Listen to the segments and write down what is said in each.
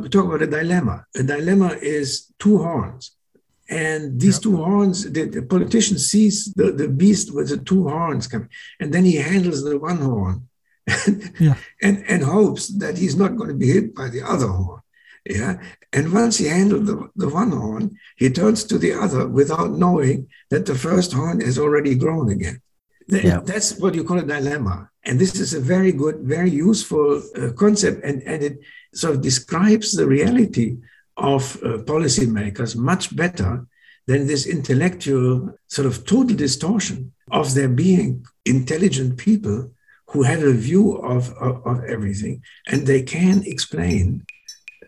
We talk about a dilemma. A dilemma is two horns. And these yep. two horns, the, the, politician sees the, the beast with the two horns coming, and then he handles the one horn and, yeah. and, and hopes that he's not going to be hit by the other horn. Yeah. And once he handled the, the one horn, he turns to the other without knowing that the first horn has already grown again. Yeah. That's what you call a dilemma. And this is a very good, very useful uh, concept. And, and it sort of describes the reality of uh, policymakers much better than this intellectual sort of total distortion of there being intelligent people who have a view of, of, of everything. And they can explain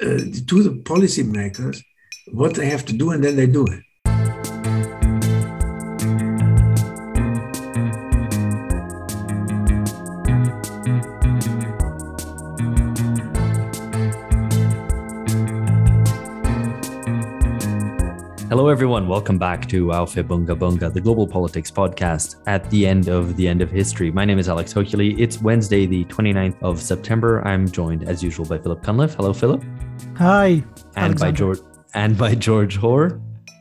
uh, to the policymakers what they have to do, and then they do it. Hello, everyone. Welcome back to Aufhebunga Bunga, the global politics podcast at the end of the end of history. My name is Alex Hochuli. It's Wednesday, the 29th of September. I'm joined, as usual, by Philip Cunliffe. Hello, Philip. Hi. And Alexander. by George and by George Hoare.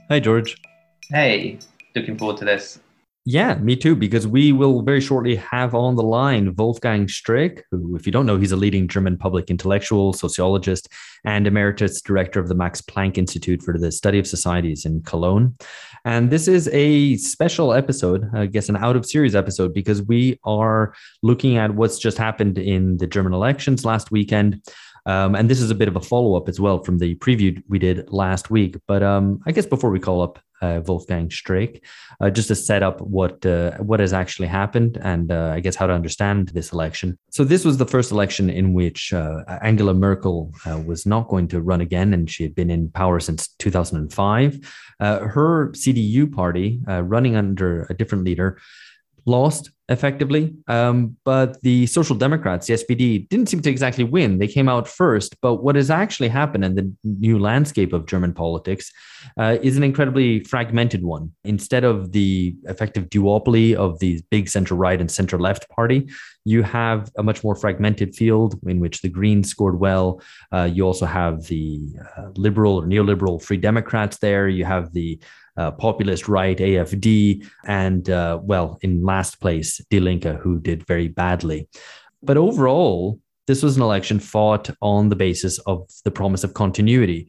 Hi, George. Hey, looking forward to this. Yeah, me too, because we will very shortly have on the line Wolfgang Streeck, who, if you don't know, he's a leading German public intellectual, sociologist, and emeritus director of the Max Planck Institute for the Study of Societies in Cologne. And this is a special episode, I guess an out of series episode, because we are looking at what's just happened in the German elections last weekend. Um, and this is a bit of a follow up as well from the preview we did last week. But um, I guess before we call up Wolfgang Streeck, uh, just to set up what uh, what has actually happened and uh, I guess how to understand this election. So this was the first election in which uh, Angela Merkel uh, was not going to run again, and she had been in power since 2005. her CDU party, running under a different leader, lost effectively. Um, but the Social Democrats, the SPD, didn't seem to exactly win. They came out first. But what has actually happened in the new landscape of German politics uh, is an incredibly fragmented one. Instead of the effective duopoly of the big center right and center left party, you have a much more fragmented field in which the Greens scored well. Uh, you also have the uh, liberal or neoliberal Free Democrats there. You have the uh, populist right, AFD, and uh, well, in last place, Die Linke, who did very badly. But overall, this was an election fought on the basis of the promise of continuity.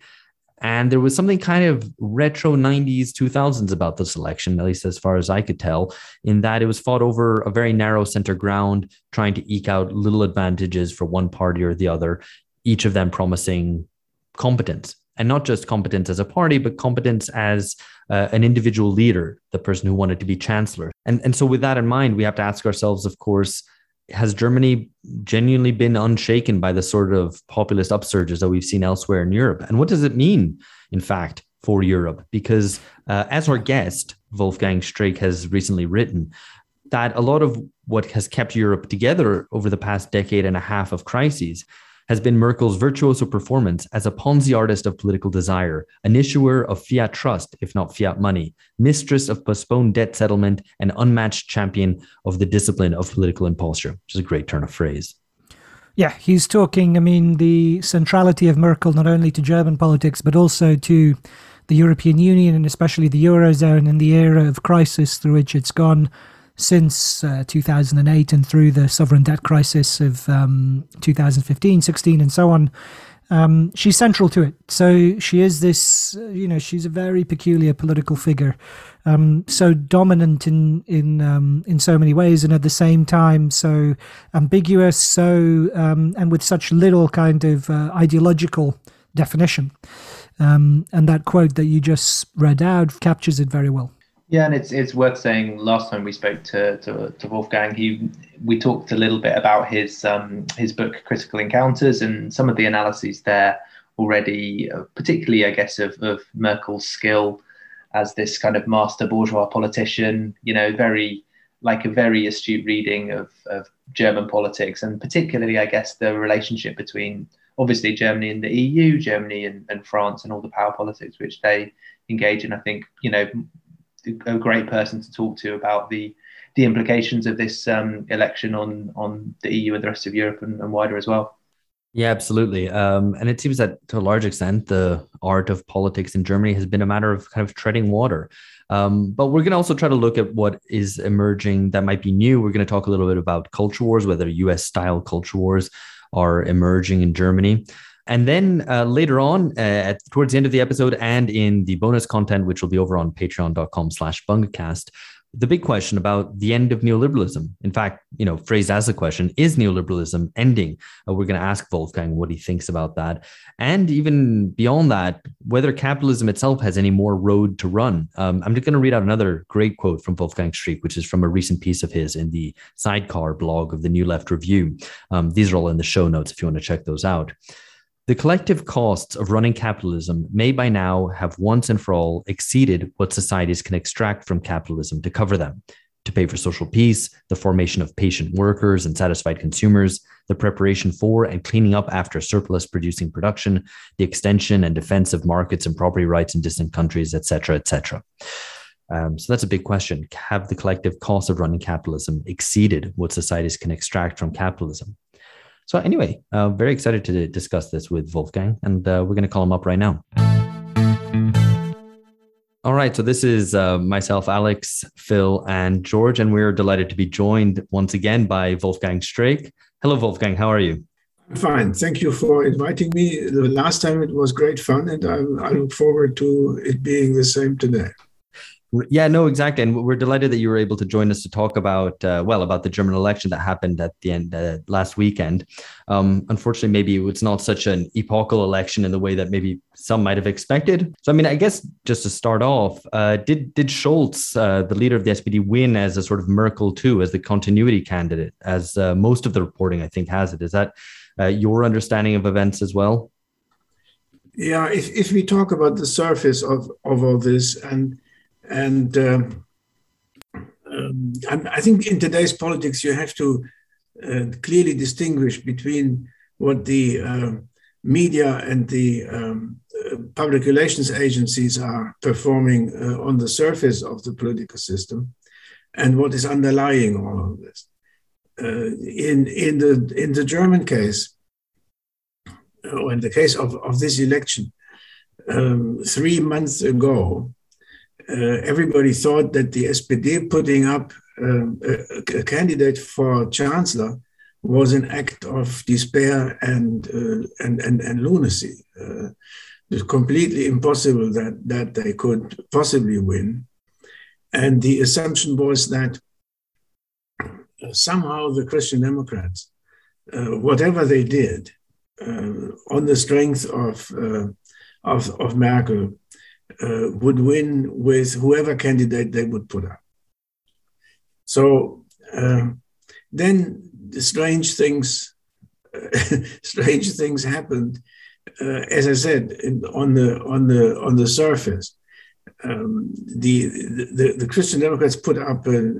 And there was something kind of retro 90s, 2000s about this election, at least as far as I could tell, in that it was fought over a very narrow center ground, trying to eke out little advantages for one party or the other, each of them promising competence. And not just competence as a party, but competence as uh, an individual leader, the person who wanted to be chancellor. And, and so, with that in mind, we have to ask ourselves, of course, has Germany genuinely been unshaken by the sort of populist upsurges that we've seen elsewhere in Europe? And what does it mean, in fact, for Europe? Because uh, as our guest, Wolfgang Streeck, has recently written, that a lot of what has kept Europe together over the past decade and a half of crises has been Merkel's virtuoso performance as a Ponzi artist of political desire, an issuer of fiat trust, if not fiat money, mistress of postponed debt settlement, and unmatched champion of the discipline of political imposture, which is a great turn of phrase. Yeah, he's talking, I mean, the centrality of Merkel not only to German politics, but also to the European Union and especially the Eurozone in the era of crisis through which it's gone since uh, 2008 and through the sovereign debt crisis of um, 2015, 16, and so on. Um, she's central to it. So she is this, uh, you know, she's a very peculiar political figure, um, so dominant in in um, in so many ways, and at the same time so ambiguous, so um, and with such little kind of uh, ideological definition. Um, and that quote that you just read out captures it very well. Yeah, and it's it's worth saying. Last time we spoke to to, to Wolfgang, he we talked a little bit about his um, his book Critical Encounters and some of the analyses there already, uh, particularly I guess of of Merkel's skill as this kind of master bourgeois politician. You know, very like a very astute reading of of German politics and particularly I guess the relationship between obviously Germany and the EU, Germany and, and France and all the power politics which they engage in. I think you know a great person to talk to about the the implications of this um, election on on the EU and the rest of Europe and, and wider as well. Yeah, absolutely. Um, and it seems that to a large extent, the art of politics in Germany has been a matter of kind of treading water. Um, but we're going to also try to look at what is emerging that might be new. We're going to talk a little bit about culture wars, whether US style culture wars are emerging in Germany. And then uh, later on, uh, at, towards the end of the episode and in the bonus content, which will be over on patreon.com slash bungacast, the big question about the end of neoliberalism. In fact, you know, phrased as a question, is neoliberalism ending? Uh, we're going to ask Wolfgang what he thinks about that. And even beyond that, whether capitalism itself has any more road to run. Um, I'm just going to read out another great quote from Wolfgang Streeck, which is from a recent piece of his in the sidecar blog of the New Left Review. Um, these are all in the show notes if you want to check those out. The collective costs of running capitalism may by now have once and for all exceeded what societies can extract from capitalism to cover them, to pay for social peace, the formation of patient workers and satisfied consumers, the preparation for and cleaning up after surplus producing production, the extension and defense of markets and property rights in distant countries, etc., etc. Um, so that's a big question. Have the collective costs of running capitalism exceeded what societies can extract from capitalism? So anyway, uh, very excited to discuss this with Wolfgang, and uh, we're going to call him up right now. All right, so this is uh, myself, Alex, Phil, and George, and we're delighted to be joined once again by Wolfgang Streeck. Hello, Wolfgang. How are you? Fine. Thank you for inviting me. The last time it was great fun, and I, I look forward to it being the same today. Yeah, no, exactly. And we're delighted that you were able to join us to talk about, uh, well, about the German election that happened at the end uh, last weekend. Um, unfortunately, maybe it's not such an epochal election in the way that maybe some might have expected. So, I mean, I guess just to start off, uh, did did Scholz, uh, the leader of the SPD, win as a sort of Merkel too, as the continuity candidate, as uh, most of the reporting I think has it? Is that uh, your understanding of events as well? Yeah, if, if we talk about the surface of, of all this and and um, um, I think in today's politics, you have to uh, clearly distinguish between what the uh, media and the um, uh, public relations agencies are performing uh, on the surface of the political system and what is underlying all of this. Uh, in, in, the, in the German case, or in the case of, of this election, um, three months ago, everybody thought that the SPD putting up um, a, a, candidate for chancellor was an act of despair and uh, and, and, and lunacy. Uh, it's completely impossible that that they could possibly win, and the assumption was that somehow the Christian Democrats, uh, whatever they did, uh, on the strength of uh, of, of Merkel, uh, would win with whoever candidate they would put up. So um, then the strange things, strange things happened. Uh, as I said, on the on the on the surface, um, the, the, the Christian Democrats put up a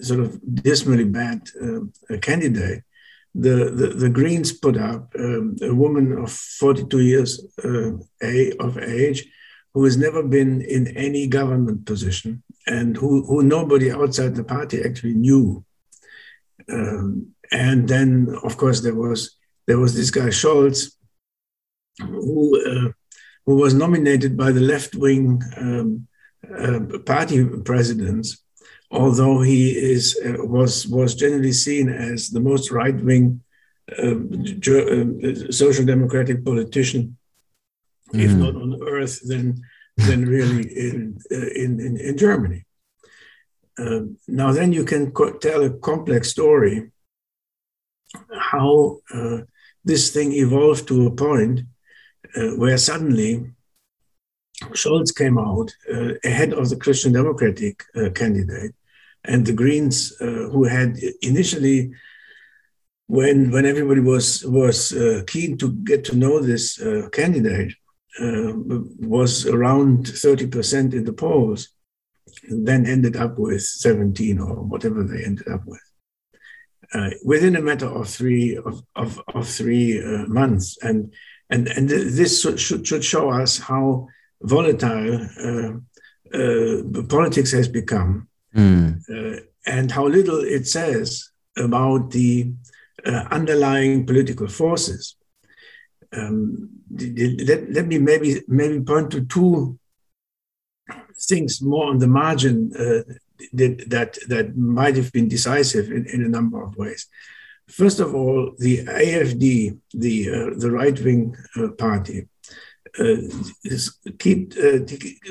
sort of dismally bad uh, candidate. The, the, the Greens put up um, a woman of 42 years uh, of age who has never been in any government position and who, who nobody outside the party actually knew. Um, and then, of course, there was there was this guy Scholz, who uh, who was nominated by the left wing um, uh, party presidents, although he is uh, was was generally seen as the most right wing um, uh, social democratic politician mm. if not on earth, then then really in uh, in, in, in Germany. Uh, now, then you can co- tell a complex story how uh, this thing evolved to a point uh, where suddenly Scholz came out uh, ahead of the Christian Democratic uh, candidate, and the Greens, who had initially when when everybody was was uh, keen to get to know this uh, candidate, uh, was around 30% in the polls, and then ended up with 17 or whatever they ended up with. Uh, within a matter of three of, of, of three uh, months, and and and this should should show us how volatile uh, uh, politics has become, mm. and how little it says about the underlying political forces Um, let, let me maybe maybe point to two things more on the margin uh, that, that, might have been decisive in, in a number of ways. First of all, the AFD, the uh, the right wing uh, party, uh, keep, uh,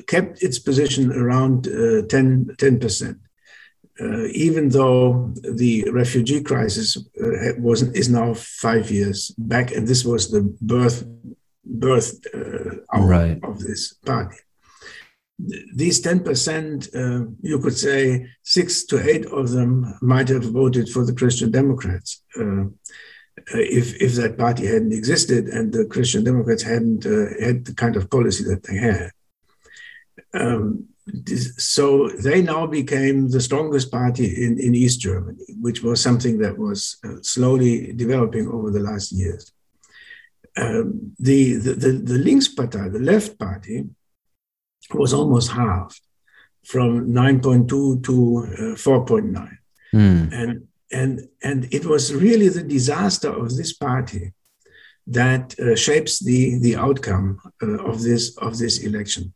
kept its position around uh, 10 percent. Uh, even though the refugee crisis was is now five years back, and this was the birth birth right. of this party these 10%, uh, you could say six to eight of them might have voted for the Christian Democrats uh, if, if that party hadn't existed and the Christian Democrats hadn't uh, had the kind of policy that they had. Um, so they now became the strongest party in, in East Germany, which was something that was uh, slowly developing over the last years. Um, the, the, the, the Linkspartei, the left party, was almost halved from 9.2 to uh, 4.9. Mm. And, and, and it was really the disaster of this party that uh, shapes the, the outcome uh, of, this, of this election.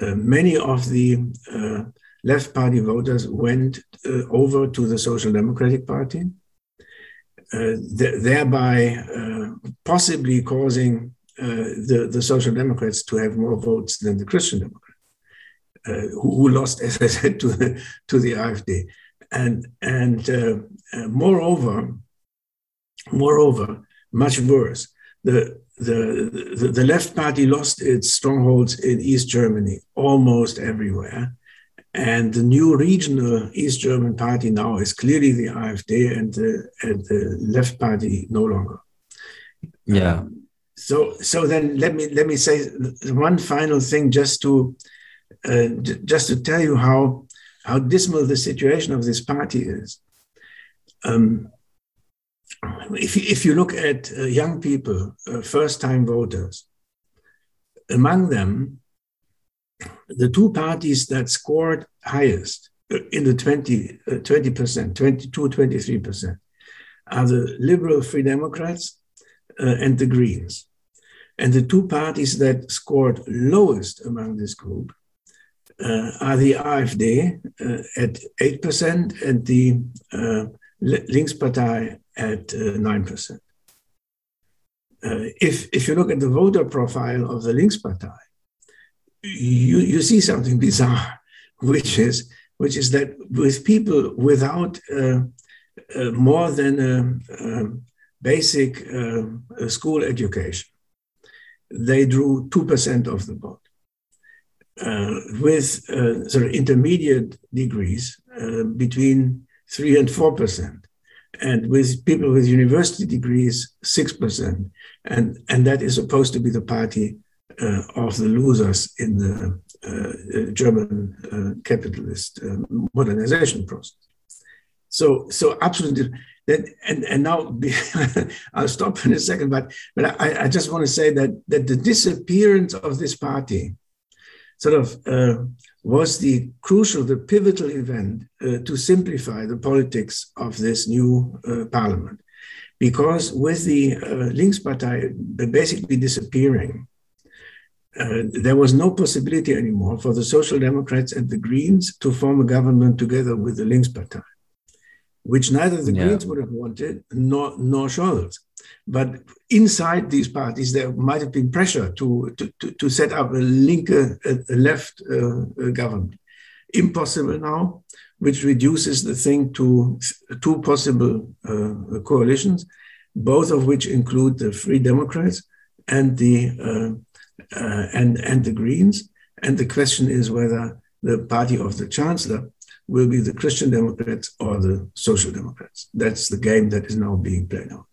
Uh, many of the uh, left party voters went uh, over to the Social Democratic Party, th- thereby possibly causing the, the Social Democrats to have more votes than the Christian Democrats. Uh, who, lost, as I said, to the, to the AfD. And, and uh, uh, moreover, moreover, much worse, the, the, the, the left party lost its strongholds in East Germany almost everywhere. And the new regional East German party now is clearly the AfD and the, and the left party no longer. Yeah. Um, so so then let me let me say one final thing just to uh, just to tell you how how dismal the situation of this party is. Um, if, if you look at uh, young people, uh, first time voters, among them, the two parties that scored highest uh, in the 20, uh, 20%, 22, 23%, are the Liberal Free Democrats uh, and the Greens. And the two parties that scored lowest among this group uh, are the AfD uh, at 8% and the uh, Linkspartei at 9%. Uh, if, if you look at the voter profile of the Linkspartei, you, you see something bizarre, which is, which is that with people without uh, uh, more than a, a basic school education, they drew 2% of the vote uh, with uh, sort of intermediate degrees uh, between 3 and 4%, and with people with university degrees, 6%. And, and that is supposed to be the party uh, of the losers in the uh, German uh, capitalist modernization process. So, so absolutely. That, and, and now I'll stop in a second, but, but I, I just want to say that, that the disappearance of this party sort of uh, was the crucial, the pivotal event uh, to simplify the politics of this new uh, parliament. Because with the uh, Linkspartei basically disappearing, uh, there was no possibility anymore for the Social Democrats and the Greens to form a government together with the Linkspartei, which neither the yeah. Greens would have wanted nor, nor Scholz. But inside these parties, there might have been pressure to, to, to, to set up a link, a, left uh, government. Impossible now, which reduces the thing to two possible uh, coalitions, both of which include the Free Democrats and the uh, uh, and and the Greens. And the question is whether the party of the Chancellor will be the Christian Democrats or the Social Democrats. That's the game that is now being played out.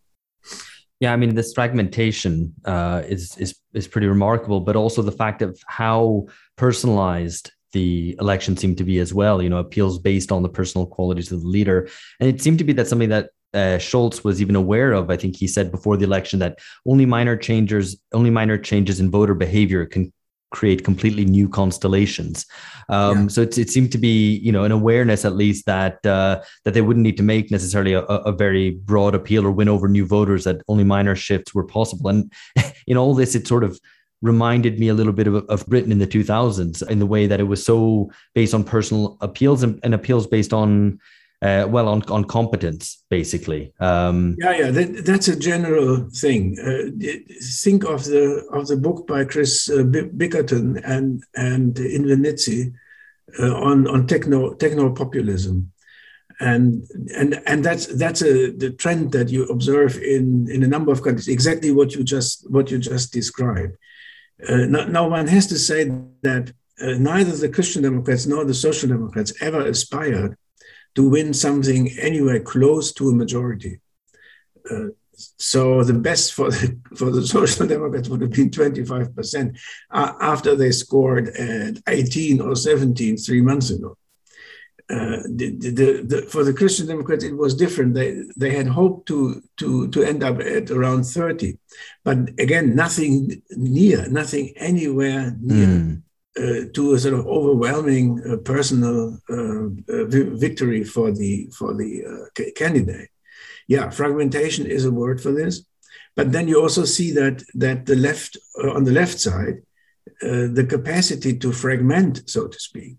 Yeah, I mean, this fragmentation uh, is is is pretty remarkable, but also the fact of how personalized the election seemed to be as well. You know, appeals based on the personal qualities of the leader, and it seemed to be that something that uh, Scholz was even aware of. I think he said before the election that only minor changes, only minor changes in voter behavior can create completely new constellations. Um, yeah. So it, it seemed to be, you know, an awareness at least that uh, that they wouldn't need to make necessarily a, a, very broad appeal or win over new voters. That only minor shifts were possible. And in all this, it sort of reminded me a little bit of, of Britain in the 2000s in the way that it was so based on personal appeals and, and appeals based on uh, well on, on competence basically. Um, yeah yeah that, that's a general thing. Uh, think of the of the book by chris uh, bickerton and and Invernizzi uh, on on techno techno populism. And and and that's that's a the trend that you observe in in a number of countries exactly what you just what you just described. Uh, now, now, one has to say that uh, neither the christian democrats nor the social democrats ever aspired to win something anywhere close to a majority. Uh, so the best for the, for the Social Democrats would have been 25% uh, after they scored at 18 or 17 three months ago. Uh, the, the, the, for the Christian Democrats, it was different. They, they had hoped to, to, to end up at around 30. But again, nothing near, nothing anywhere near mm uh, to a sort of overwhelming uh, personal uh, uh victory for the for the uh, candidate. Yeah, fragmentation is a word for this, but then you also see that that the left uh, on the left side, the capacity to fragment, so to speak,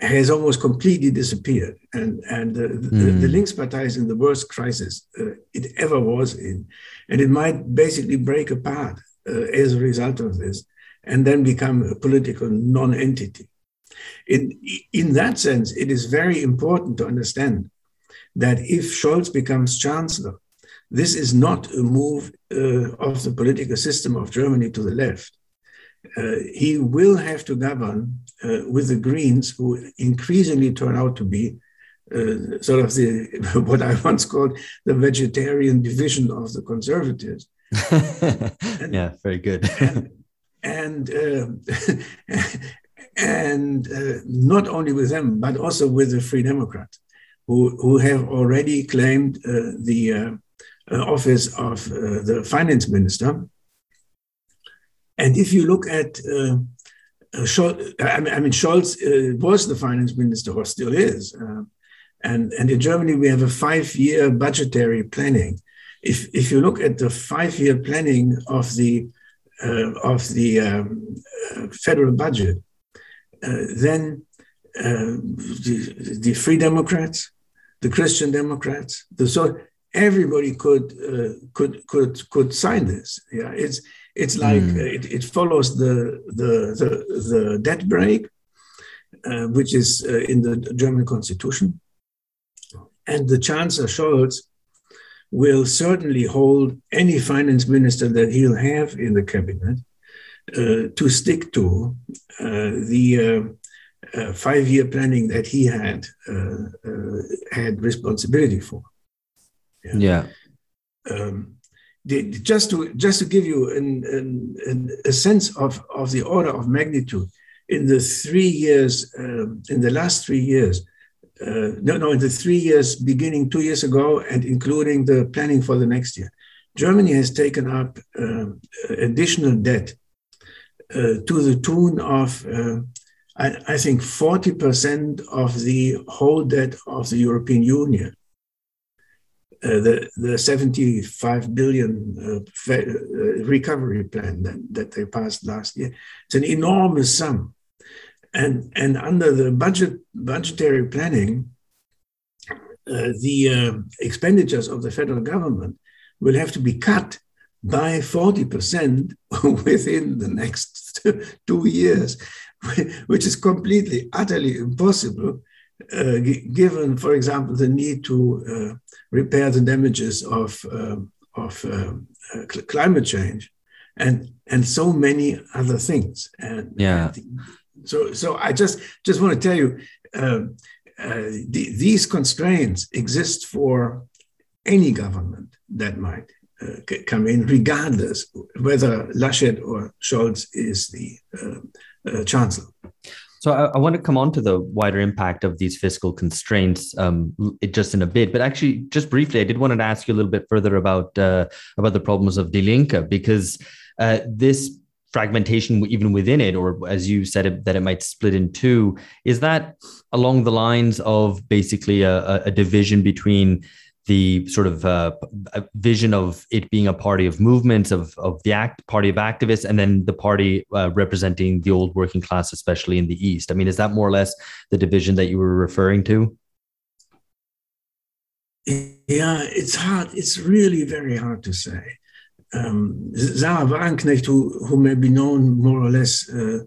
has almost completely disappeared, and and mm. the, the hmm. Linkspartei is in the worst crisis it ever was in, and it might basically break apart as a result of this and then become a political non-entity. In, in that sense, it is very important to understand that if Scholz becomes chancellor, this is not a move uh, of the political system of Germany to the left. Uh, he will have to govern uh, with the Greens, who increasingly turn out to be uh, sort of the what I once called the vegetarian division of the conservatives. yeah, very good. and, and uh, and uh, not only with them, but also with the Free Democrats, who who have already claimed uh, the uh, uh, office of uh, the finance minister. And if you look at Scholz, I mean, Scholz was the finance minister, or still is. and, and in Germany, we have a five-year budgetary planning. If, if you look at the five-year planning of the uh, of the um, uh, federal budget, uh, then the, the, Free Democrats, the Christian Democrats, the so everybody could could could could sign this. Yeah, it's it's like mm. it, it, follows the the the, the debt brake, which is in the German constitution, and the Chancellor Scholz will certainly hold any finance minister that he'll have in the cabinet uh, to stick to uh, the uh, uh five-year planning that he had uh, uh, had responsibility for. Yeah. yeah. Um, the, just to just to give you an, an, an, a sense of, of the order of magnitude, in the three years, um, in the last three years, uh, no, no, in the three years beginning two years ago and including the planning for the next year, Germany has taken up uh, additional debt uh, to the tune of, uh, I, I, think, 40% of the whole debt of the European Union. Uh, the, the 75 billion uh, recovery plan that, that they passed last year. It's an enormous sum and and under the budget budgetary planning, uh, the uh, expenditures of the federal government will have to be cut by 40% within the next two years, which is completely, utterly impossible, uh, given, for example, the need to uh, repair the damages of, uh, of uh, climate change and, and so many other things. And, yeah. And so, so I just just want to tell you, uh, uh, the, these constraints exist for any government that might uh, come in, regardless whether Laschet or Scholz is the uh, uh, chancellor. So I, I, want to come on to the wider impact of these fiscal constraints um, just in a bit, but actually, just briefly, I did want to ask you a little bit further about uh, about the problems of Die Linke because this fragmentation even within it, or as you said, it, that it might split in two. Is that along the lines of basically a, a division between the sort of uh, vision of it being a party of movements of, of the act party of activists and then the party uh, representing the old working class especially in the east i mean is that more or less the division that you were referring to yeah it's hard it's really very hard to say um, Sahra Wagenknecht, who, who may be known more or less uh,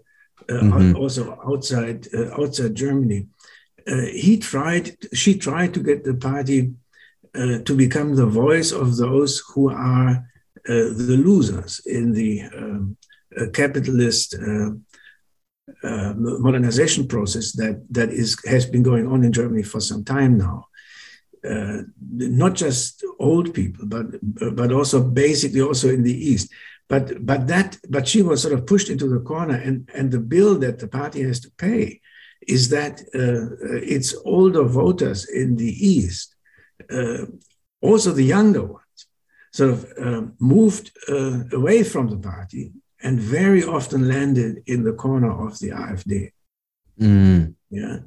uh, mm-hmm. also outside uh, outside Germany, uh, he tried. She tried to get the party uh, to become the voice of those who are uh, the losers in the um, uh, capitalist modernization process that, that is, has been going on in Germany for some time now. Uh, not just old people, but but also basically also in the East. But but that but she was sort of pushed into the corner, and and the bill that the party has to pay is that uh, its older voters in the East uh, also the younger ones sort of uh, moved uh, away from the party and very often landed in the corner of the AfD. Mm. Yeah, uh,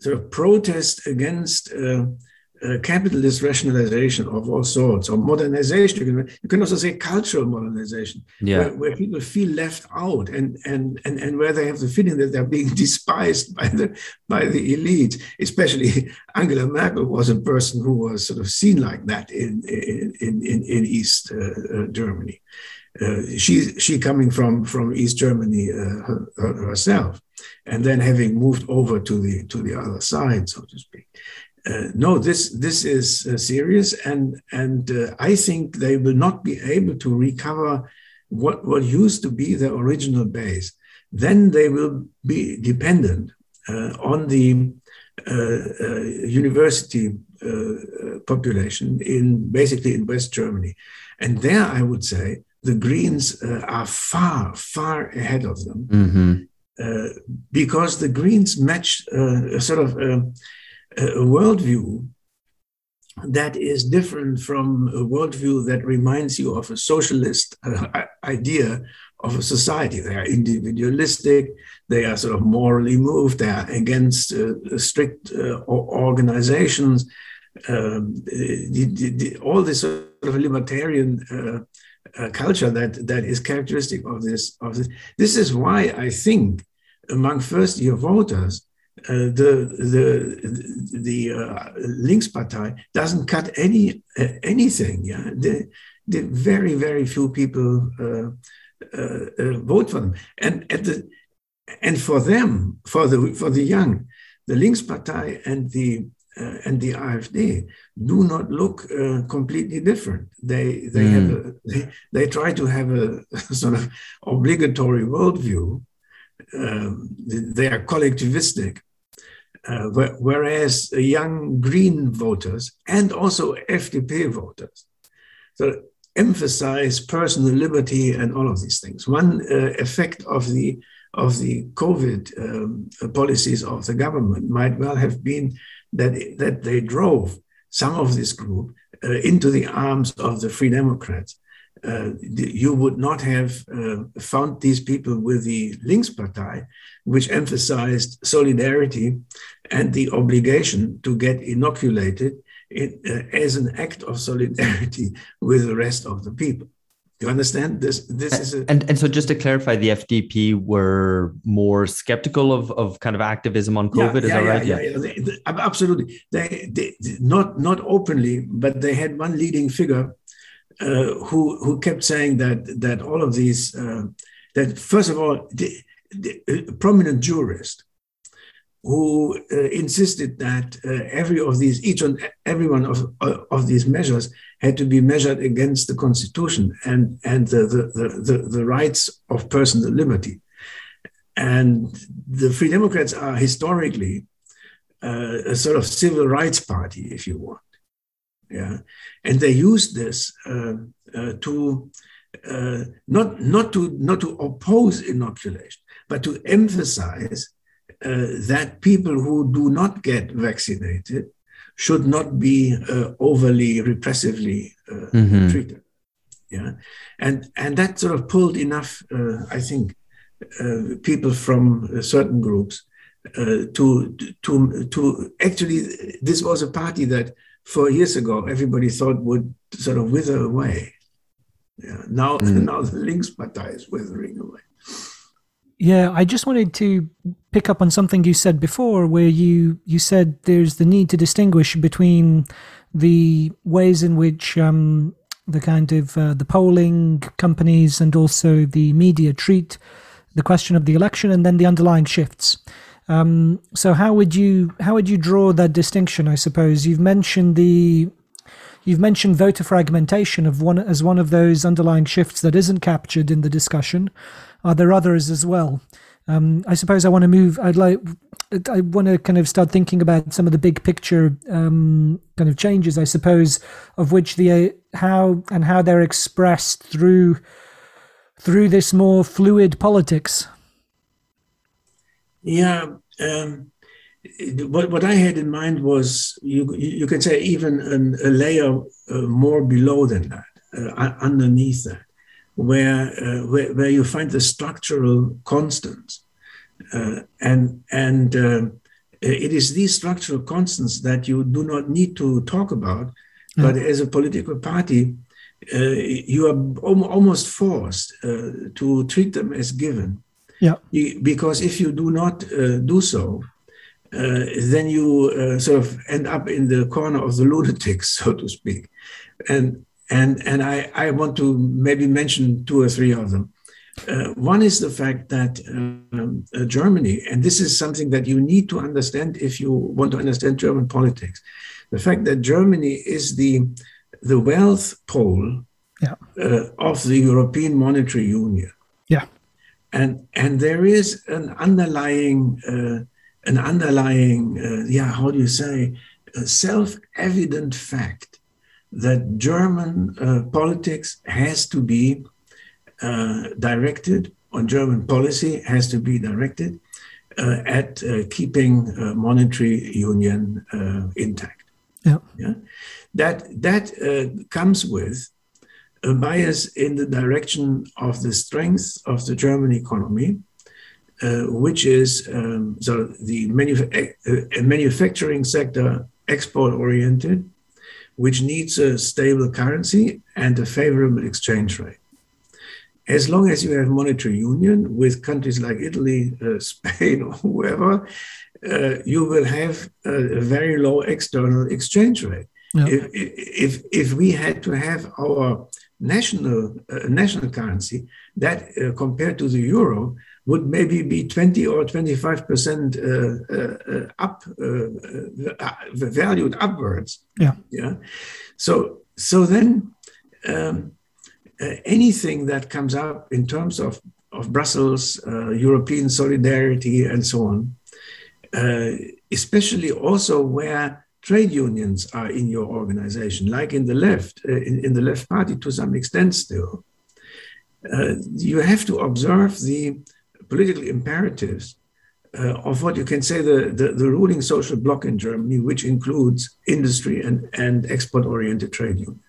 sort of protest against uh, uh, capitalist rationalization of all sorts, or modernization. You can, you can also say cultural modernization, yeah. where, where, people feel left out and, and, and, and where they have the feeling that they're being despised by the, by the elite. Especially Angela Merkel was a person who was sort of seen like that in, in, in, in East uh, uh, Germany. Uh, she, she coming from, from East Germany uh, her, herself, and then having moved over to the, to the other side, so to speak uh, no, this this is uh, serious, and and uh, I think they will not be able to recover what what used to be the original base. Then they will be dependent uh, on the university population in basically in West Germany, and there I would say the Greens are far far ahead of them. Mm-hmm. because the Greens match a sort of a worldview that is different from a worldview that reminds you of a socialist uh, idea of a society. They are individualistic, they are sort of morally moved, they are against uh, strict uh, organizations. Um, the, the, the, all this sort of libertarian uh, culture that, that is characteristic of this, of this. This is why I think among first year voters, uh, the the the uh, Linkspartei doesn't cut any uh, anything. Yeah, the, the very very few people uh, uh, uh, vote for them, and at the and for them for the for the young, the Linkspartei and the and the AfD do not look completely different. They they mm. have a, they, they try to have a sort of obligatory worldview. Um, they are collectivistic uh, whereas young Green voters and also FDP voters so emphasize personal liberty and all of these things. One uh, effect of the of the COVID um, policies of the government might well have been that that they drove some of this group uh, into the arms of the Free Democrats uh, you would not have uh, found these people with the Linkspartei, which emphasized solidarity and the obligation to get inoculated in, uh, as an act of solidarity with the rest of the people. You understand this? This is a, and and so just to clarify, the FDP were more skeptical of, of kind of activism on COVID. Yeah, is yeah, that right? Yeah, yeah, They, they, absolutely. They, they not not openly, but they had one leading figure uh, who who kept saying that that all of these uh, that first of all the, the prominent jurist who uh, insisted that uh, every of these each and every one of, uh, of these measures had to be measured against the constitution and and the the, the, the rights of personal liberty. And the free democrats are historically a sort of civil rights party if you want. Yeah, and they used this uh, uh, to uh, not not to not to oppose inoculation, but to emphasize uh, that people who do not get vaccinated should not be uh, overly repressively uh, mm-hmm. treated. Yeah, and and that sort of pulled enough, uh, I think, uh, people from uh, certain groups uh, to to to actually this was a party that four years ago everybody thought would sort of wither away. Yeah, now mm. now the Linkspartei is withering away. Yeah, I just wanted to pick up on something you said before, where you you said there's the need to distinguish between the ways in which um, the kind of uh, the polling companies and also the media treat the question of the election, and then the underlying shifts. Um, so how would you how would you draw that distinction? I suppose you've mentioned the you've mentioned voter fragmentation of one as one of those underlying shifts that isn't captured in the discussion. Are there others as well? Um, I suppose I want to move. I'd like. I want to kind of start thinking about some of the big picture um, kind of changes. I suppose of which the uh, how and how they're expressed through through this more fluid politics. Yeah. Um, what what I had in mind was you you could say even an, a layer uh, more below than that, uh, underneath that where, uh, where, where, you find the structural constants. Uh, and and uh, it is these structural constants that you do not need to talk about, mm. but as a political party, uh, you are almost forced uh, to treat them as given. Yeah. Because if you do not uh, do so, then you sort of end up in the corner of the lunatics, so to speak. And and and I, I want to maybe mention two or three of them. Uh, one is the fact that um, uh, Germany, and this is something that you need to understand if you want to understand German politics, the fact that Germany is the the wealth pole yeah. uh, of the European Monetary Union. Yeah, and and there is an underlying uh, an underlying uh, yeah how do you say self evident fact that German uh, politics has to be uh, directed, on German policy has to be directed uh, at uh, keeping uh, monetary union uh, intact. Yeah. yeah? That, that comes with a bias in the direction of the strength of the German economy, which is um, so the manuf- manufacturing sector export oriented, which needs a stable currency and a favorable exchange rate. As long as you have monetary union with countries like Italy, uh, Spain, or whoever, uh, you will have a, very low external exchange rate. Yeah. If, if, if we had to have our national uh, national currency that uh, compared to the euro would maybe be 20 or 25 percent uh, uh, up valued upwards yeah yeah so so then um, anything that comes up in terms of of Brussels, European solidarity, and so on, especially also where trade unions are in your organization, like in the left, uh, in, in, the left party to some extent still. Uh, you have to observe the political imperatives uh, of what you can say the, the, the, ruling social bloc in Germany, which includes industry and, and export oriented trade unions.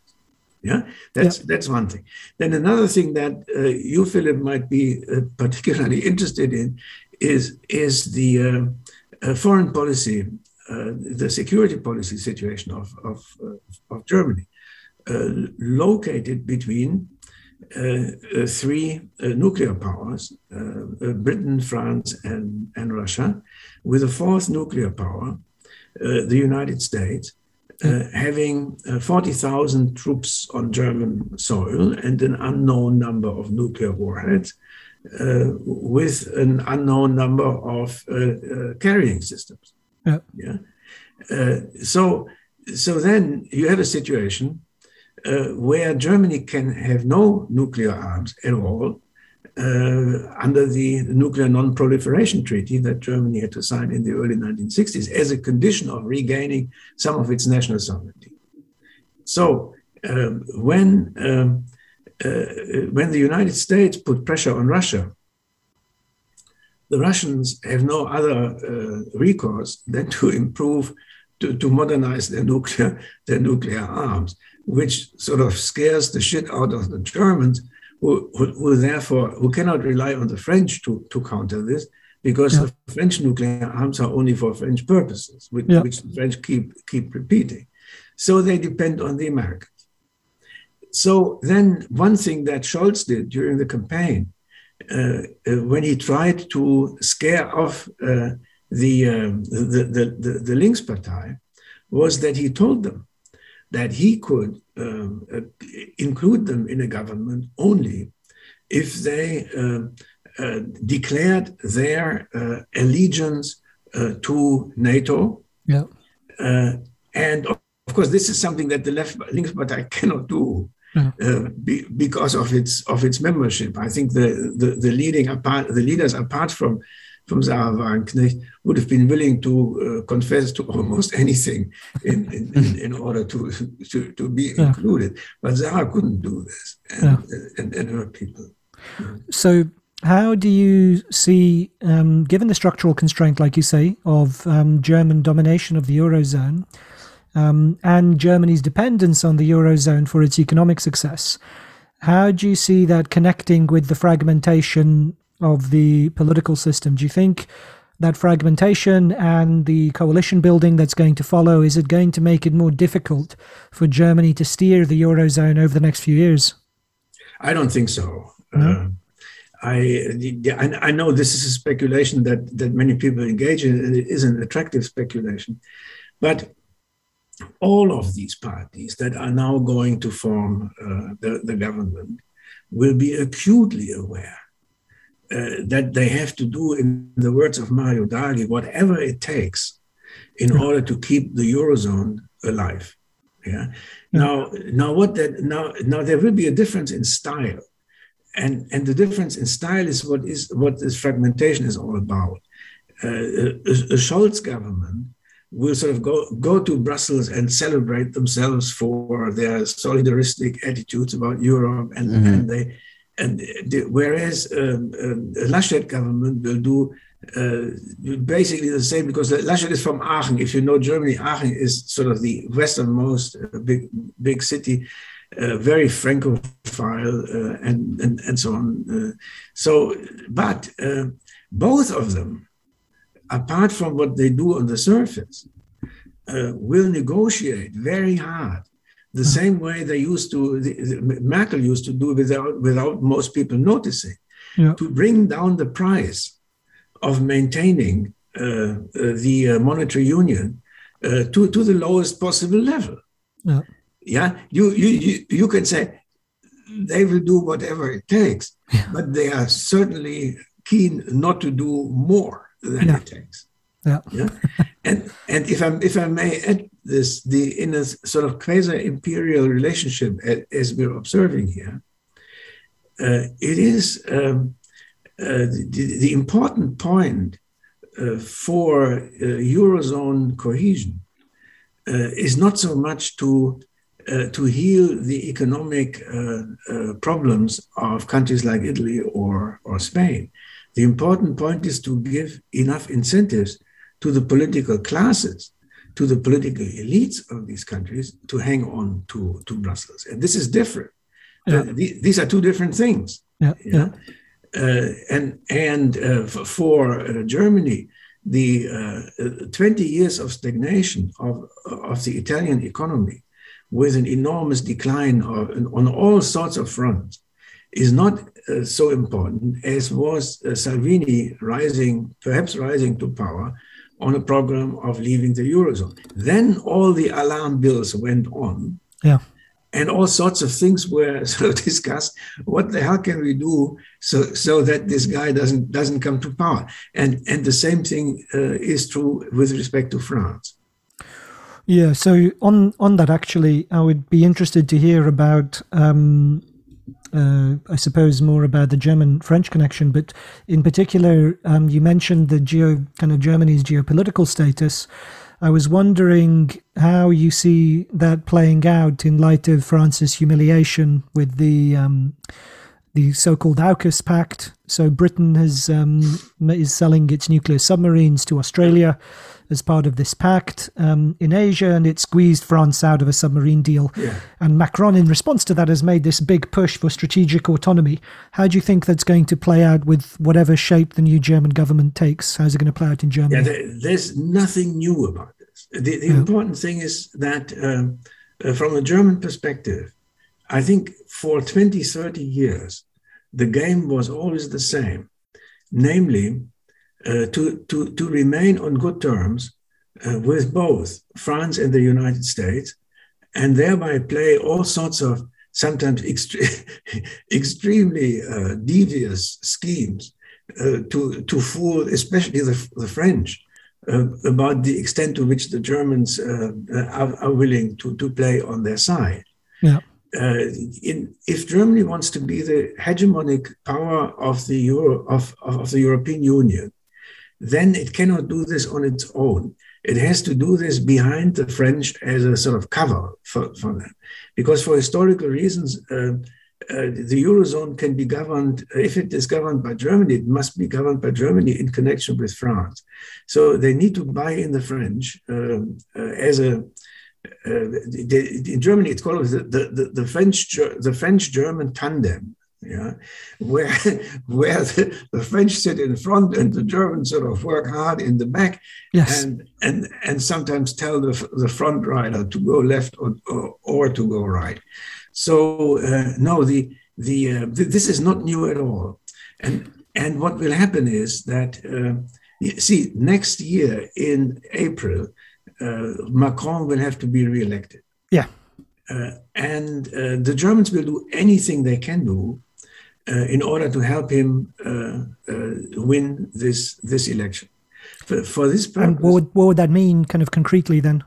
Yeah, that's yeah. that's one thing. Then another thing that uh, you, Philip, might be uh, particularly interested in is is the uh, uh, foreign policy uh, the security policy situation of, of, uh, of Germany, uh, located between three nuclear powers Britain, France, and, and Russia, with a fourth nuclear power, the United States. Uh, having uh, 40,000 troops on German soil and an unknown number of nuclear warheads, uh, with an unknown number of carrying systems. Yeah. yeah? Uh, so, so then you have a situation uh, where Germany can have no nuclear arms at all uh, under the Nuclear Non-Proliferation Treaty that Germany had to sign in the early 1960s as a condition of regaining some of its national sovereignty. So um, when um, uh, when the United States put pressure on Russia the Russians have no other uh, recourse than to improve, to, to modernize their nuclear, their nuclear arms. Which sort of scares the shit out of the Germans, who, who, who therefore who cannot rely on the French to, to counter this, because yeah. the French nuclear arms are only for French purposes, which, yeah. which the French keep keep repeating. So they depend on the Americans. So then, one thing that Scholz did during the campaign, uh, uh, when he tried to scare off uh, the, um, the, the, the, the Linkspartei, was that he told them that he could um, uh, include them in a government only if they uh, uh, declared their uh, allegiance uh, to NATO. Yeah. and of, course, this is something that the left Linkspartei cannot do. Uh, be, because of its of its membership. I think the the, the leading apart the leaders apart from from Sahra Wagenknecht would have been willing to uh, confess to almost anything in, in, in, in order to, to, to be yeah. included. But Sarah couldn't do this, and, yeah. and, and, her people. So how do you see, um, given the structural constraint, like you say, of um, German domination of the Eurozone um, and Germany's dependence on the Eurozone for its economic success, how do you see that connecting with the fragmentation of the political system? Do you think that fragmentation and the coalition building that's going to follow, is it going to make it more difficult for Germany to steer the Eurozone over the next few years? I don't think so. No? Uh, I, I know this is a speculation that, that many people engage in, and it is an attractive speculation. But all of these parties that are now going to form uh, the, the government will be acutely aware uh, that they have to do, in the words of Mario Draghi, whatever it takes in order to keep the eurozone alive. Yeah. Now, now what that now now there will be a difference in style and and the difference in style is what is what this fragmentation is all about. Uh, a, a, Scholz government will sort of go go to Brussels and celebrate themselves for their solidaristic attitudes about Europe, and, mm-hmm. and they and the, whereas um, um, Laschet government will do uh, basically the same because Laschet is from Aachen. If you know Germany, Aachen is sort of the westernmost uh, big big city uh, very francophile uh, and, and, and so on. Uh, so, but uh, both of them, apart from what they do on the surface, will negotiate very hard. The mm-hmm. same way they used to, the, the, Merkel used to do without, without most people noticing, yeah. to bring down the price of maintaining uh, uh, the uh, monetary union to, to the lowest possible level. Yeah yeah you you you, you can say they will do whatever it takes yeah. but they are certainly keen not to do more than yeah. it takes yeah yeah and and if i if i may add this the in a sort of quasi imperial relationship as we're observing here uh, it is um, uh, the, the, important point uh, for uh, eurozone cohesion uh, is not so much to uh, to heal the economic problems of countries like Italy or, or Spain. The important point is to give enough incentives to the political classes, to the political elites of these countries to hang on to, to Brussels. And this is different. Yeah. The, these are two different things. Yeah. yeah. Uh, and and uh, for uh, Germany, the 20 years of stagnation of, of the Italian economy with an enormous decline on all sorts of fronts is not uh, so important as was uh, Salvini rising, perhaps rising to power on a program of leaving the Eurozone. Then all the alarm bells went on. Yeah. And all sorts of things were sort of discussed. What the hell can we do so, so that this guy doesn't doesn't come to power? And and the same thing uh, is true with respect to France. Yeah. So on on that, actually, I would be interested to hear about. Um, uh, I suppose more about the German-French connection, but in particular, um, you mentioned the geo kind of Germany's geopolitical status. I was wondering how you see that playing out in light of France's humiliation with the um, the so-called AUKUS pact. So Britain has um, is selling its nuclear submarines to Australia as part of this pact um, in Asia, and it squeezed France out of a submarine deal. Yeah. And Macron, in response to that, has made this big push for strategic autonomy. How do you think that's going to play out with whatever shape the new German government takes? How's it going to play out in Germany? Yeah, there's nothing new about this. The, the Yeah. important thing is that, um, uh, from a German perspective, I think for 20, 30 years, the game was always the same, namely uh, to, to, to remain on good terms uh, with both France and the United States, and thereby play all sorts of sometimes extre- extremely uh, devious schemes uh, to, to fool, especially the, the French, uh, about the extent to which the Germans uh, are, are willing to, to play on their side. Yeah. Uh, in, if Germany wants to be the hegemonic power of the Euro of, of, the European Union, then it cannot do this on its own. It has to do this behind the French as a sort of cover for, for them. Because for historical reasons, uh, uh, the Eurozone can be governed, if it is governed by Germany, it must be governed by Germany in connection with France. So they need to buy in the French um, uh, as a, uh, the, in Germany, it's called the, the, the French the French German tandem. Yeah, where where the, the, French sit in front and the Germans sort of work hard in the back, yes. and and and sometimes tell the the front rider to go left or or, or to go right. So uh, no, the the uh, th- this is not new at all, and and what will happen is that uh, see next year in April uh, Macron will have to be re-elected. Yeah. Uh, and uh, the Germans will do anything they can do uh, in order to help him uh, uh, win this this election. For, for this purpose, And what would, what would that mean, kind of concretely, then?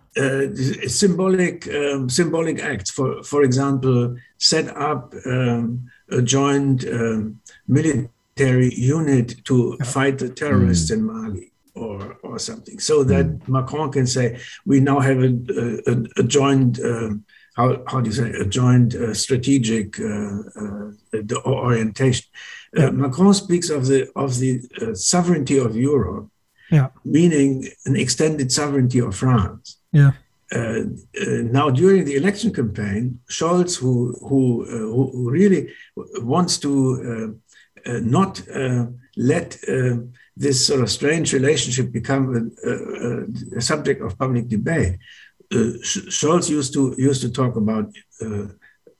symbolic um, symbolic acts. For for example, set up um, a joint um, military unit to fight the terrorists in Mali or or something, so that Macron can say we now have a a, a joint. Um, how, how do you say a joint uh, strategic uh, uh, orientation? Yeah. Macron speaks of the of the sovereignty of Europe, Yeah. meaning an extended sovereignty of France. Yeah. Uh, uh, now, during the election campaign, Scholz, who who, uh, who who really wants to not let this sort of strange relationship become a, a, a subject of public debate, uh, Scholz used to used to talk about uh,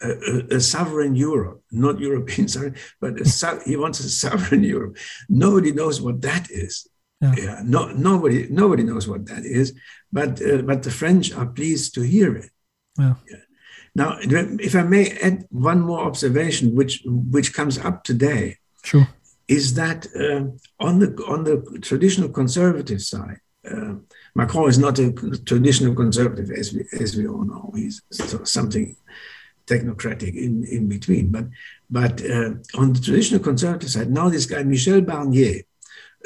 a, a, sovereign Europe, not European sovereign, but he wants a sovereign Europe. Nobody knows what that is. Yeah. yeah no, nobody nobody knows what that is, but uh, but the French are pleased to hear it. Yeah. yeah. Now, if I may add one more observation, which which comes up today, sure, is that uh, on the on the traditional conservative side. Uh, Macron is not a traditional conservative, as we, as we all know. He's something technocratic in, in between. But, but uh, on the traditional conservative side, now this guy, Michel Barnier,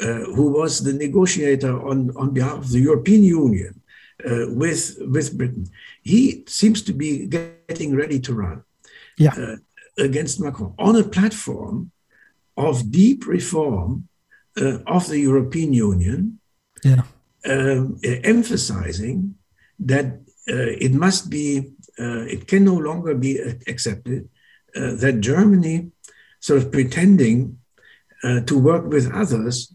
uh, who was the negotiator on, on behalf of the European Union uh, with, with Britain, he seems to be getting ready to run yeah. Uh, against Macron on a platform of deep reform uh, of the European Union. Yeah um, emphasizing that uh, it must be, uh, it can no longer be accepted uh, that Germany, sort of pretending uh, to work with others,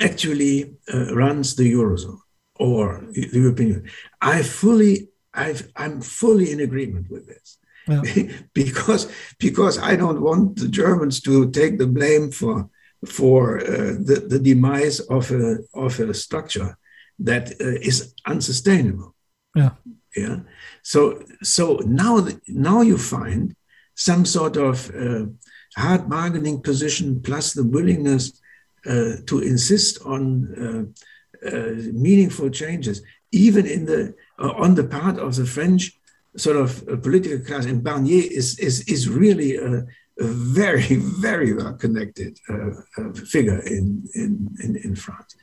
actually uh, runs the eurozone or the European Union. I fully, i am fully in agreement with this. Yeah. because because I don't want the Germans to take the blame for for uh, the, the demise of a of a structure that uh, is unsustainable. Yeah. Yeah. So so now now you find some sort of uh, hard bargaining position plus the willingness uh, to insist on uh, meaningful changes, even in the on the part of the French sort of political class. And Barnier is is is really a, a very very well connected figure in, in in in France.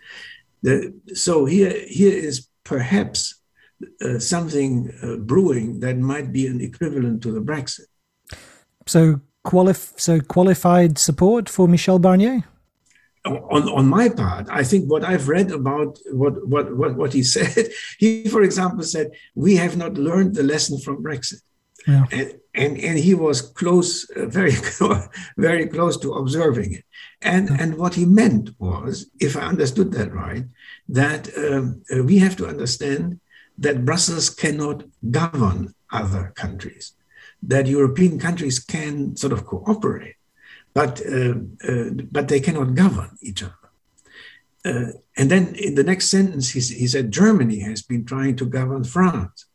The, so here, here is perhaps uh, something uh, brewing that might be an equivalent to the Brexit. So qualif- so qualified support for Michel Barnier? On, on my part, I think what I've read about what, what, what, what he said, he, for example, said, We have not learned the lesson from Brexit. Yeah. And, and, and he was close, uh, very, very close to observing it. And, yeah. and what he meant was, if I understood that right, that um, uh, we have to understand that Brussels cannot govern other countries, that European countries can sort of cooperate, but, uh, uh, but they cannot govern each other. Uh, and then in the next sentence, he, he, said Germany has been trying to govern France.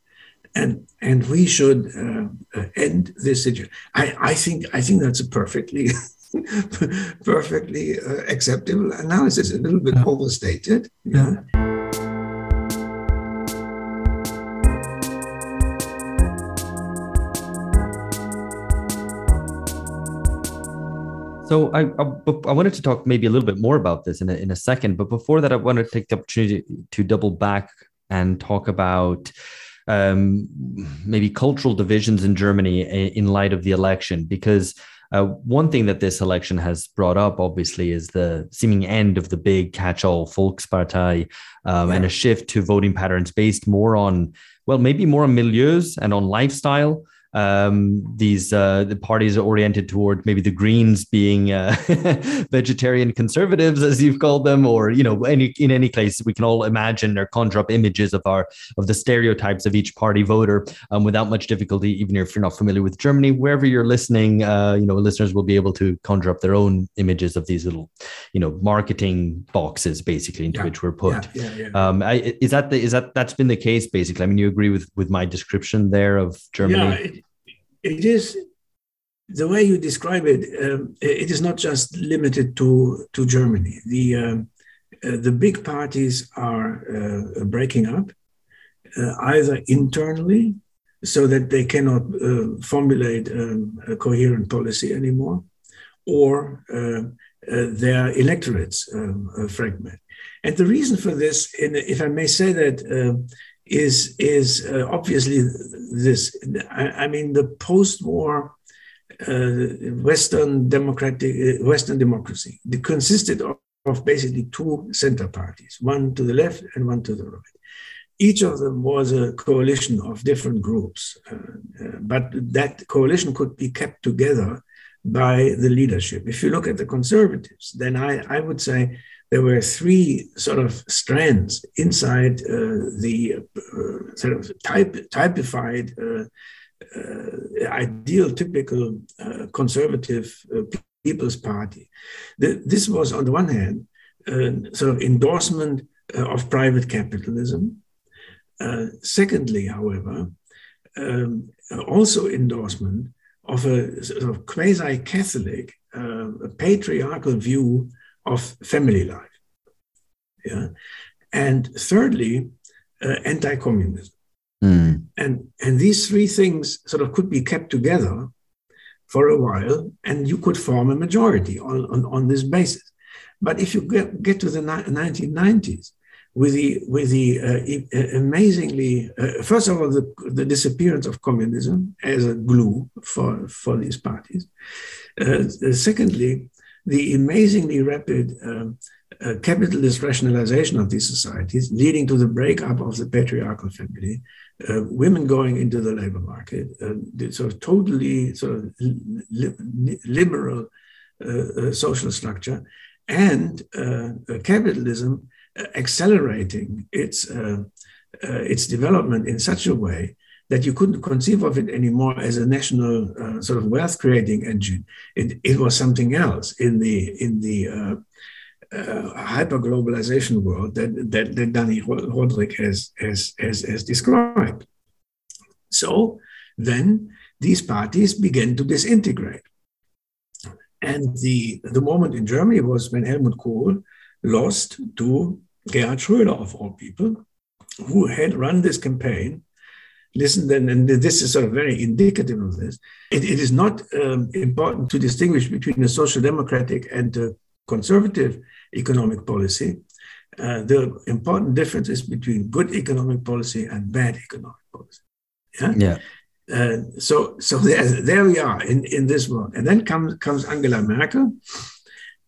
And, and we should uh, uh, end this situation. I, I, think, I think that's a perfectly perfectly acceptable analysis, a little bit yeah. overstated. Yeah. So I, I, I wanted to talk maybe a little bit more about this in a, in a second, but before that, I want to take the opportunity to double back and talk about um, maybe cultural divisions in Germany in light of the election, because uh, one thing that this election has brought up, obviously, is the seeming end of the big catch-all Volkspartei um, yeah. and a shift to voting patterns based more on, well, maybe more on milieus and on lifestyle um, these uh, the parties are oriented toward maybe the Greens being uh, vegetarian conservatives, as you've called them, or you know, any in any case, we can all imagine or conjure up images of our of the stereotypes of each party voter um, without much difficulty, even if you're not familiar with Germany. Wherever you're listening, uh, you know, listeners will be able to conjure up their own images of these little, you know, marketing boxes basically into yeah. which we're put. Yeah, yeah, um, I, is that the is that that's been the case basically? I mean, you agree with with my description there of Germany? It is the way you describe it. Um, it is not just limited to to Germany. The um, uh, the big parties are uh, breaking up, uh, either internally, so that they cannot uh, formulate um, a coherent policy anymore, or uh, uh, their electorates um, fragment. And the reason for this, if I may say that is is uh, obviously this. I, I, mean, the post-war uh, Western democratic uh, Western democracy consisted of, of, basically two center parties, one to the left and one to the right. Each of them was a coalition of different groups, uh, uh, but that coalition could be kept together by the leadership. If you look at the conservatives, then I, I would say there were three sort of strands inside uh, the uh, sort of type, typified, uh, uh ideal, typical uh, conservative uh, People's Party. The, this was, on the one hand, sort of endorsement of private capitalism. secondly, however, um, also endorsement of a sort of quasi-Catholic, patriarchal view of family life. Yeah. And thirdly, uh, anti-communism. Mm. And, and these three things sort of could be kept together for a while, and you could form a majority on, on, on this basis. But if you get, get to the 1990s, with the with the uh, uh, amazingly uh, first of all the, the disappearance of communism as a glue for for these parties. Uh, secondly, the amazingly rapid um, uh, capitalist rationalization of these societies, leading to the breakup of the patriarchal family, uh, women going into the labor market, uh, sort of totally sort of li- liberal uh, uh, social structure, and uh, capitalism accelerating its its development in such a way that you couldn't conceive of it anymore as a national uh, sort of wealth creating engine. It, it was something else in the in the uh, uh, hyper globalization world that, that, that Dani Rodrik has, has, has, has described. So then these parties began to disintegrate. And the, the moment in Germany was when Helmut Kohl lost to Gerhard Schröder, of all people, who had run this campaign listen then, and this is sort of very indicative of this. it, it is not um, important to distinguish between a social democratic and a conservative economic policy. Uh, the important difference is between good economic policy and bad economic policy. Yeah. yeah. uh, so so there, there we are in, in this world. And then comes, comes Angela Merkel,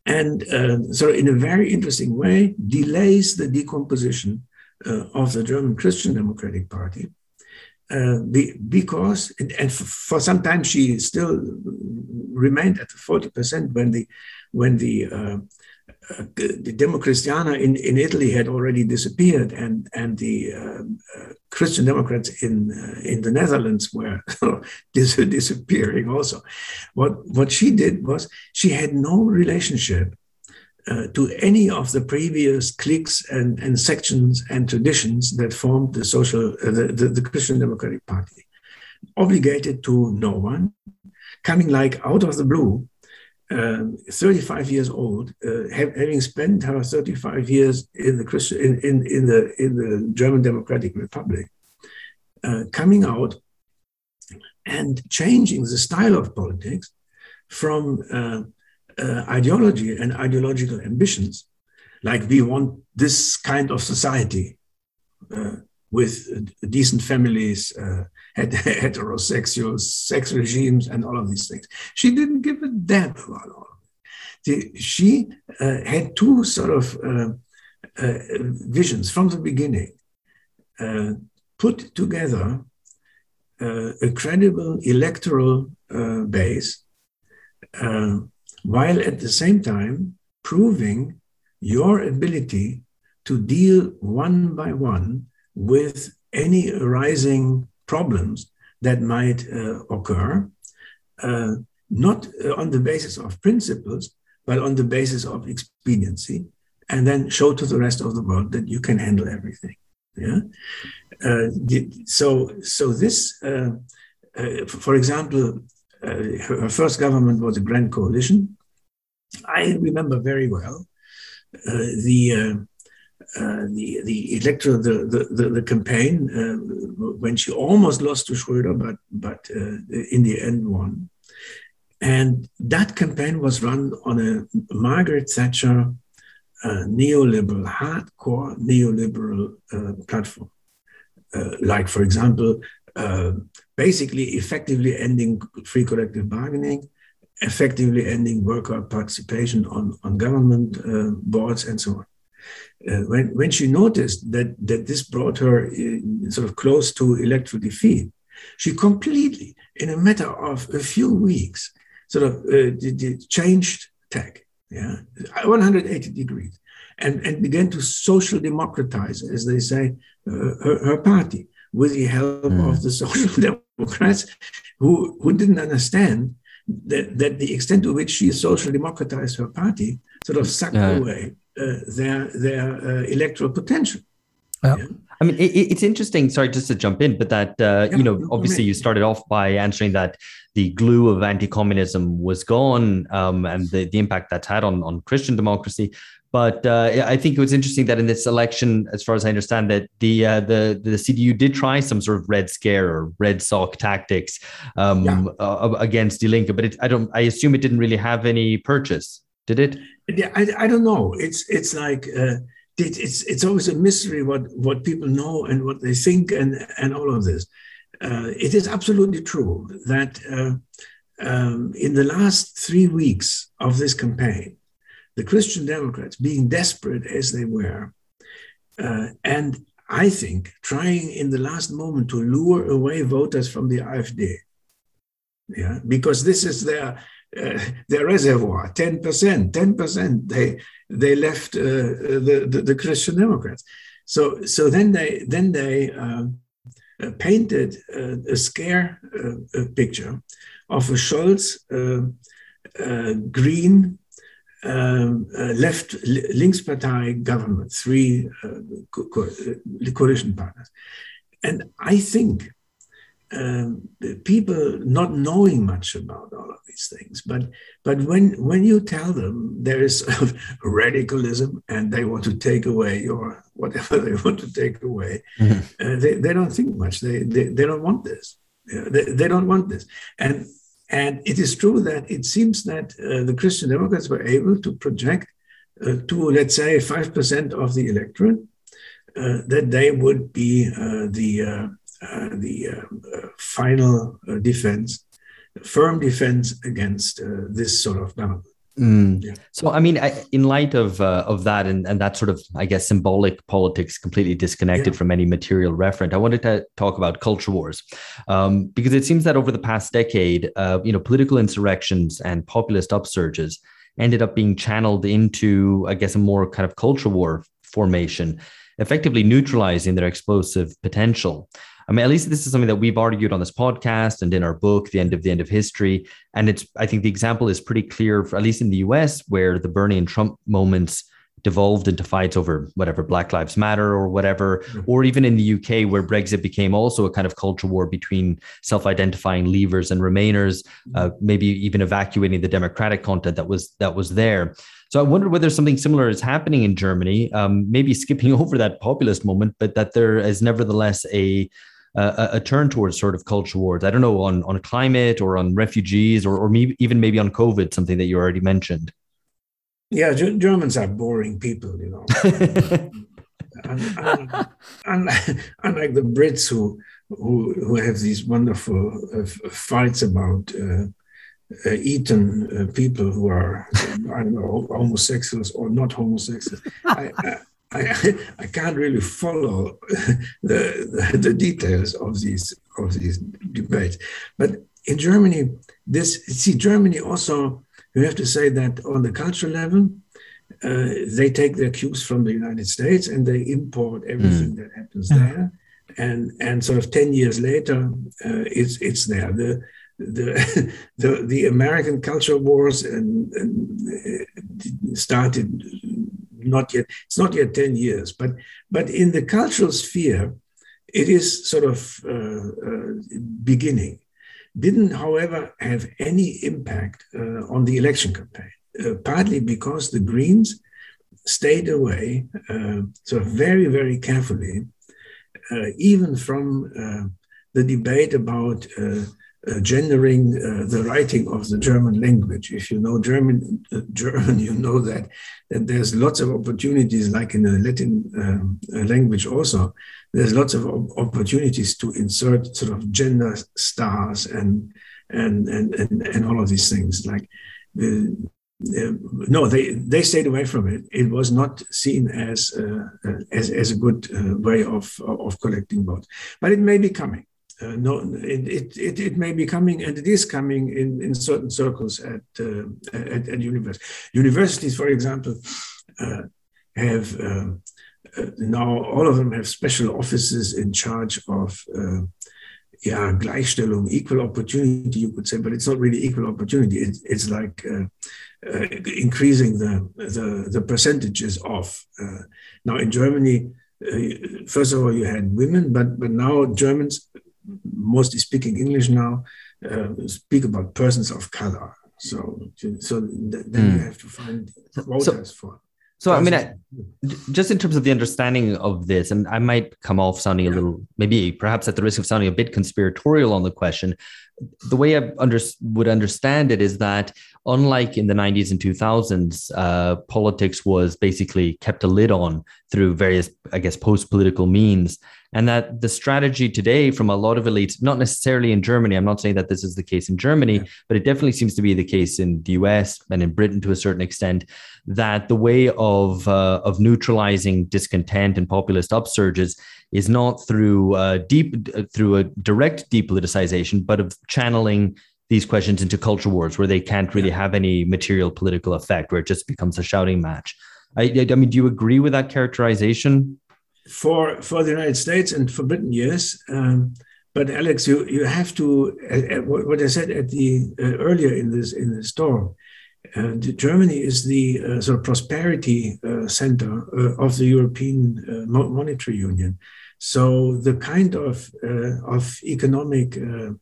and uh, so in a very interesting way, delays the decomposition uh, of the German Christian Democratic Party. Uh, be, because and, and for some time she still remained at 40% when the when the uh, uh, the Democristiana in, in Italy had already disappeared, and and the uh, uh, Christian Democrats in in the Netherlands were dis- disappearing also. What what she did was she had no relationship uh, to any of the previous cliques and, and sections and traditions that formed the social uh, the, the, the Christian Democratic Party, obligated to no one, coming like out of the blue um, 35 years old, uh, having spent her 35 years in the Christian, in, in, in, the in the German Democratic Republic, uh, coming out and changing the style of politics from uh, ideology and ideological ambitions, like we want this kind of society uh, with decent families, uh, heterosexual sex regimes, and all of these things. She didn't give a damn about all of it. She uh, had two sort of uh, uh visions from the beginning. Put together a credible electoral base, while at the same time proving your ability to deal one by one with any arising problems that might uh, occur, uh, not uh, on the basis of principles, but on the basis of expediency, and then show to the rest of the world that you can handle everything. Yeah. Uh, so, so this, uh, uh, for example, her first government was a grand coalition. I remember very well the uh, the the electoral the the, the, campaign uh, when she almost lost to Schröder, but but uh, in the end won. And that campaign was run on a Margaret Thatcher uh, neoliberal, hardcore neoliberal uh, platform. like, for example, basically effectively ending free collective bargaining, effectively ending worker participation on, on government boards, and so on. Uh, when, when she noticed that, that this brought her in, sort of close to electoral defeat, she completely, in a matter of a few weeks, sort of uh, changed tack, yeah, 180 degrees, and, and began to social democratize, as they say, uh, her, her, party with the help mm. of the social democrats who, who didn't understand that, that the extent to which she social democratized her party sort of sucked away uh, their their uh, electoral potential. Yeah. yeah. I mean, it, it's interesting. Sorry, just to jump in, but that uh, yeah, you know, obviously, you started off by answering that the glue of anti-communism was gone, um, and the, the impact that's had on on Christian democracy. But uh, I think it was interesting that in this election, as far as I understand, that the uh, the the CDU did try some sort of red scare or red sock tactics um, yeah. uh, against Die Linke, but it, I don't. I assume it didn't really have any purchase. Did it? Yeah, I, I don't know. It's it's like uh, it, it's it's always a mystery what what people know and what they think and and all of this. Uh, it is absolutely true that uh, um, in the last three weeks of this campaign, the Christian Democrats, being desperate as they were, uh, and I think trying in the last moment to lure away voters from the AfD, yeah, because this is their uh, their reservoir, 10%, 10%, they, they left uh, the, the, the, Christian Democrats. So, so then they, then they uh, painted a scare picture of a Scholz green um, uh, left Linkspartei government, three uh, co- co- coalition partners. And I think um, people not knowing much about all of these things. But but when when you tell them there is radicalism and they want to take away your whatever they want to take away, mm-hmm. uh, they, they don't think much. They they, they don't want this. they, they don't want this. And and it is true that it seems that uh, the Christian Democrats were able to project uh, to let's say five percent of the electorate uh, that they would be uh, the uh, uh, the final defense, firm defense against this sort of government. Mm. Yeah. So, I mean, I, in light of uh, of that and, and that sort of, I guess, symbolic politics completely disconnected yeah. from any material referent, I wanted to talk about culture wars um, because it seems that over the past decade, uh, you know, political insurrections and populist upsurges ended up being channeled into, I guess, a more kind of culture war formation, effectively neutralizing their explosive potential. I mean, at least this is something that we've argued on this podcast and in our book, The End of the End of History. And it's, I think the example is pretty clear, for, at least in the US, where the Bernie and Trump moments devolved into fights over whatever Black Lives Matter or whatever, mm-hmm. or even in the UK where Brexit became also a kind of culture war between self-identifying leavers and remainers, uh, maybe even evacuating the democratic content that was that was there. So I wonder whether something similar is happening in Germany, um, maybe skipping over that populist moment, but that there is nevertheless a a, a, turn towards sort of culture wars. I don't know on on climate or on refugees or or maybe, even maybe on COVID, something that you already mentioned. Yeah, Germans are boring people, you know. unlike, unlike, the Brits who who who have these wonderful uh, fights about. Uh, uh, eaten uh, people who are, I don't know, homosexuals or not homosexuals. I, I, I, can't really follow the, the, the, details of these of these debates. But in Germany, this see Germany also you have to say that on the cultural level, uh, they take their cues from the United States and they import everything mm. that happens yeah. there. And and sort of ten years later, uh, it's it's there. The the the, the American culture wars and, and uh, started not yet it's not yet 10 years but but in the cultural sphere it is sort of uh, uh, beginning. Didn't however have any impact uh, on the election campaign uh, partly because the greens stayed away uh, sort of very very carefully uh, even from the debate about gendering uh, the writing of the German language. If you know German, uh, German, you know that that there's lots of opportunities, like in the Latin um, uh, language also. There's lots of opportunities to insert sort of gender stars and and and and, and all of these things. Like uh, no, they they stayed away from it. It was not seen as uh, as as a good way of of collecting votes, but it may be coming uh, no, it, it, it may be coming, and it is coming in, in certain circles at, uh, at, at universities. Universities, for example, uh, have um, uh, now all of them have special offices in charge of uh, yeah, Gleichstellung, equal opportunity, you could say, but it's not really equal opportunity. It, it's like uh, uh, increasing the, the, the percentages of. Uh, now in Germany, first of all, you had women, but but now Germans mostly speaking English now, uh, speak about persons of color. So, so then mm. you have to find quotas so, for. So, I mean, I, just in terms of the understanding of this, and I might come off sounding yeah. a little, maybe perhaps at the risk of sounding a bit conspiratorial on the question, the way I under, would understand it is that unlike in the 90s and 2000s, uh, politics was basically kept a lid on through various, I guess, post political means. And that the strategy today from a lot of elites, not necessarily in Germany, I'm not saying that this is the case in Germany, yeah. but it definitely seems to be the case in the US and in Britain to a certain extent, that the way of, uh, of neutralizing discontent and populist upsurges is not through uh, deep through a direct depoliticization, but of channeling these questions into culture wars where they can't really have any material political effect, where it just becomes a shouting match. I, I mean, do you agree with that characterization? For for the United States and for Britain, yes. Um, but Alex, you you have to uh, uh what I said at the uh, earlier in this in the storm. Uh, Germany is the uh, sort of prosperity uh, center of the European Monetary Union. So the kind of of economic uh,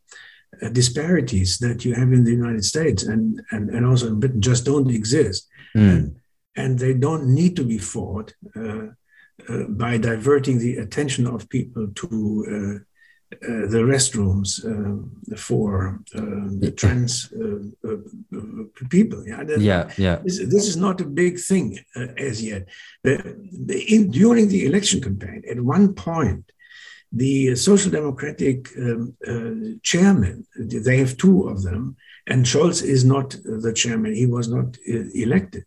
disparities that you have in the United States and, and, and also in Britain just don't exist. Mm. And, and, they don't need to be fought uh, uh, by diverting the attention of people to uh, uh, the restrooms uh, for the trans people. Yeah, yeah, yeah. This, this, is not a big thing as yet. The, the, in, during the election campaign, at one point, the Social Democratic um, uh, chairman, they have two of them, and Scholz is not the chairman, he was not uh, elected.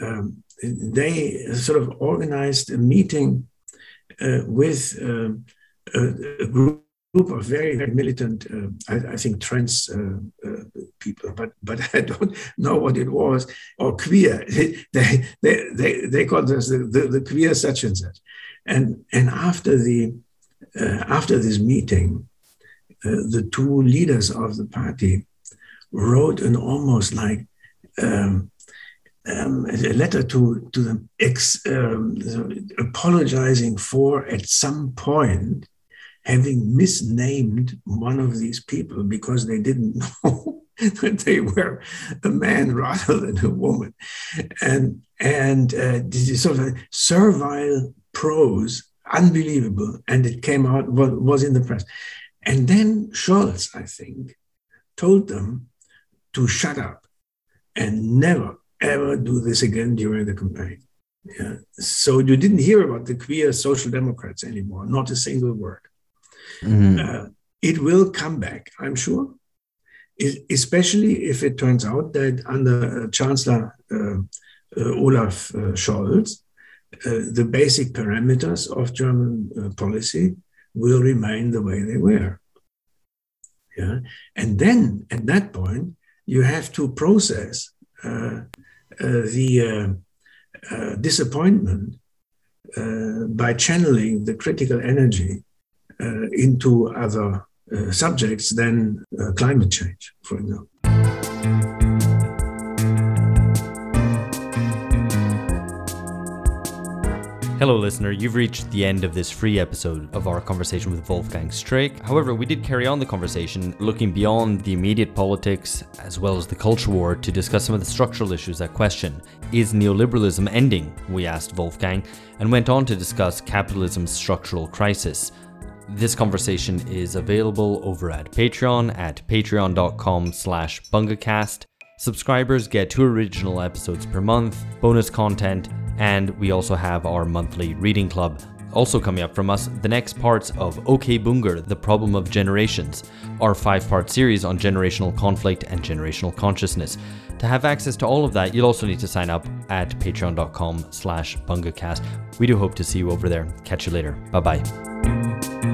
Um, they sort of organized a meeting uh, with um, a, group of very, very militant, uh, I, I, think, trans uh, people, but but I don't know what it was, or queer. They they they, they called us the, the, the queer such and such. And, and after, the, after this meeting, uh, the two leaders of the party wrote an almost like um, um, a letter to, to them ex, um, apologizing for at some point having misnamed one of these people because they didn't know that they were a man rather than a woman. And, and uh, this is sort of servile prose, unbelievable. And it came out, was in the press. And then Scholz, I think, told them to shut up and never, ever do this again during the campaign. Yeah. So you didn't hear about the queer social democrats anymore, not a single word. Mm-hmm. Uh, it will come back, I'm sure, it, especially if it turns out that under uh, Chancellor uh, uh Olaf uh, Scholz, Uh, the basic parameters of German uh, policy will remain the way they were. Yeah, and then at that point you have to process uh, uh the uh, disappointment by channeling the critical energy into other subjects than climate change, for example. Hello, listener. You've reached the end of this free episode of our conversation with Wolfgang Streeck. However, we did carry on the conversation looking beyond the immediate politics as well as the culture war to discuss some of the structural issues at question. Is neoliberalism ending? We asked Wolfgang, and went on to discuss capitalism's structural crisis. This conversation is available over at Patreon at patreon.com slash bungacast. Subscribers get two original episodes per month, bonus content, and we also have our monthly reading club. Also, coming up from us, the next parts of OK Bungar, The Problem of Generations, our five part series on generational conflict and generational consciousness. To have access to all of that, you'll also need to sign up at patreon.com slash bungacast. We do hope to see you over there. Catch you later. Bye bye.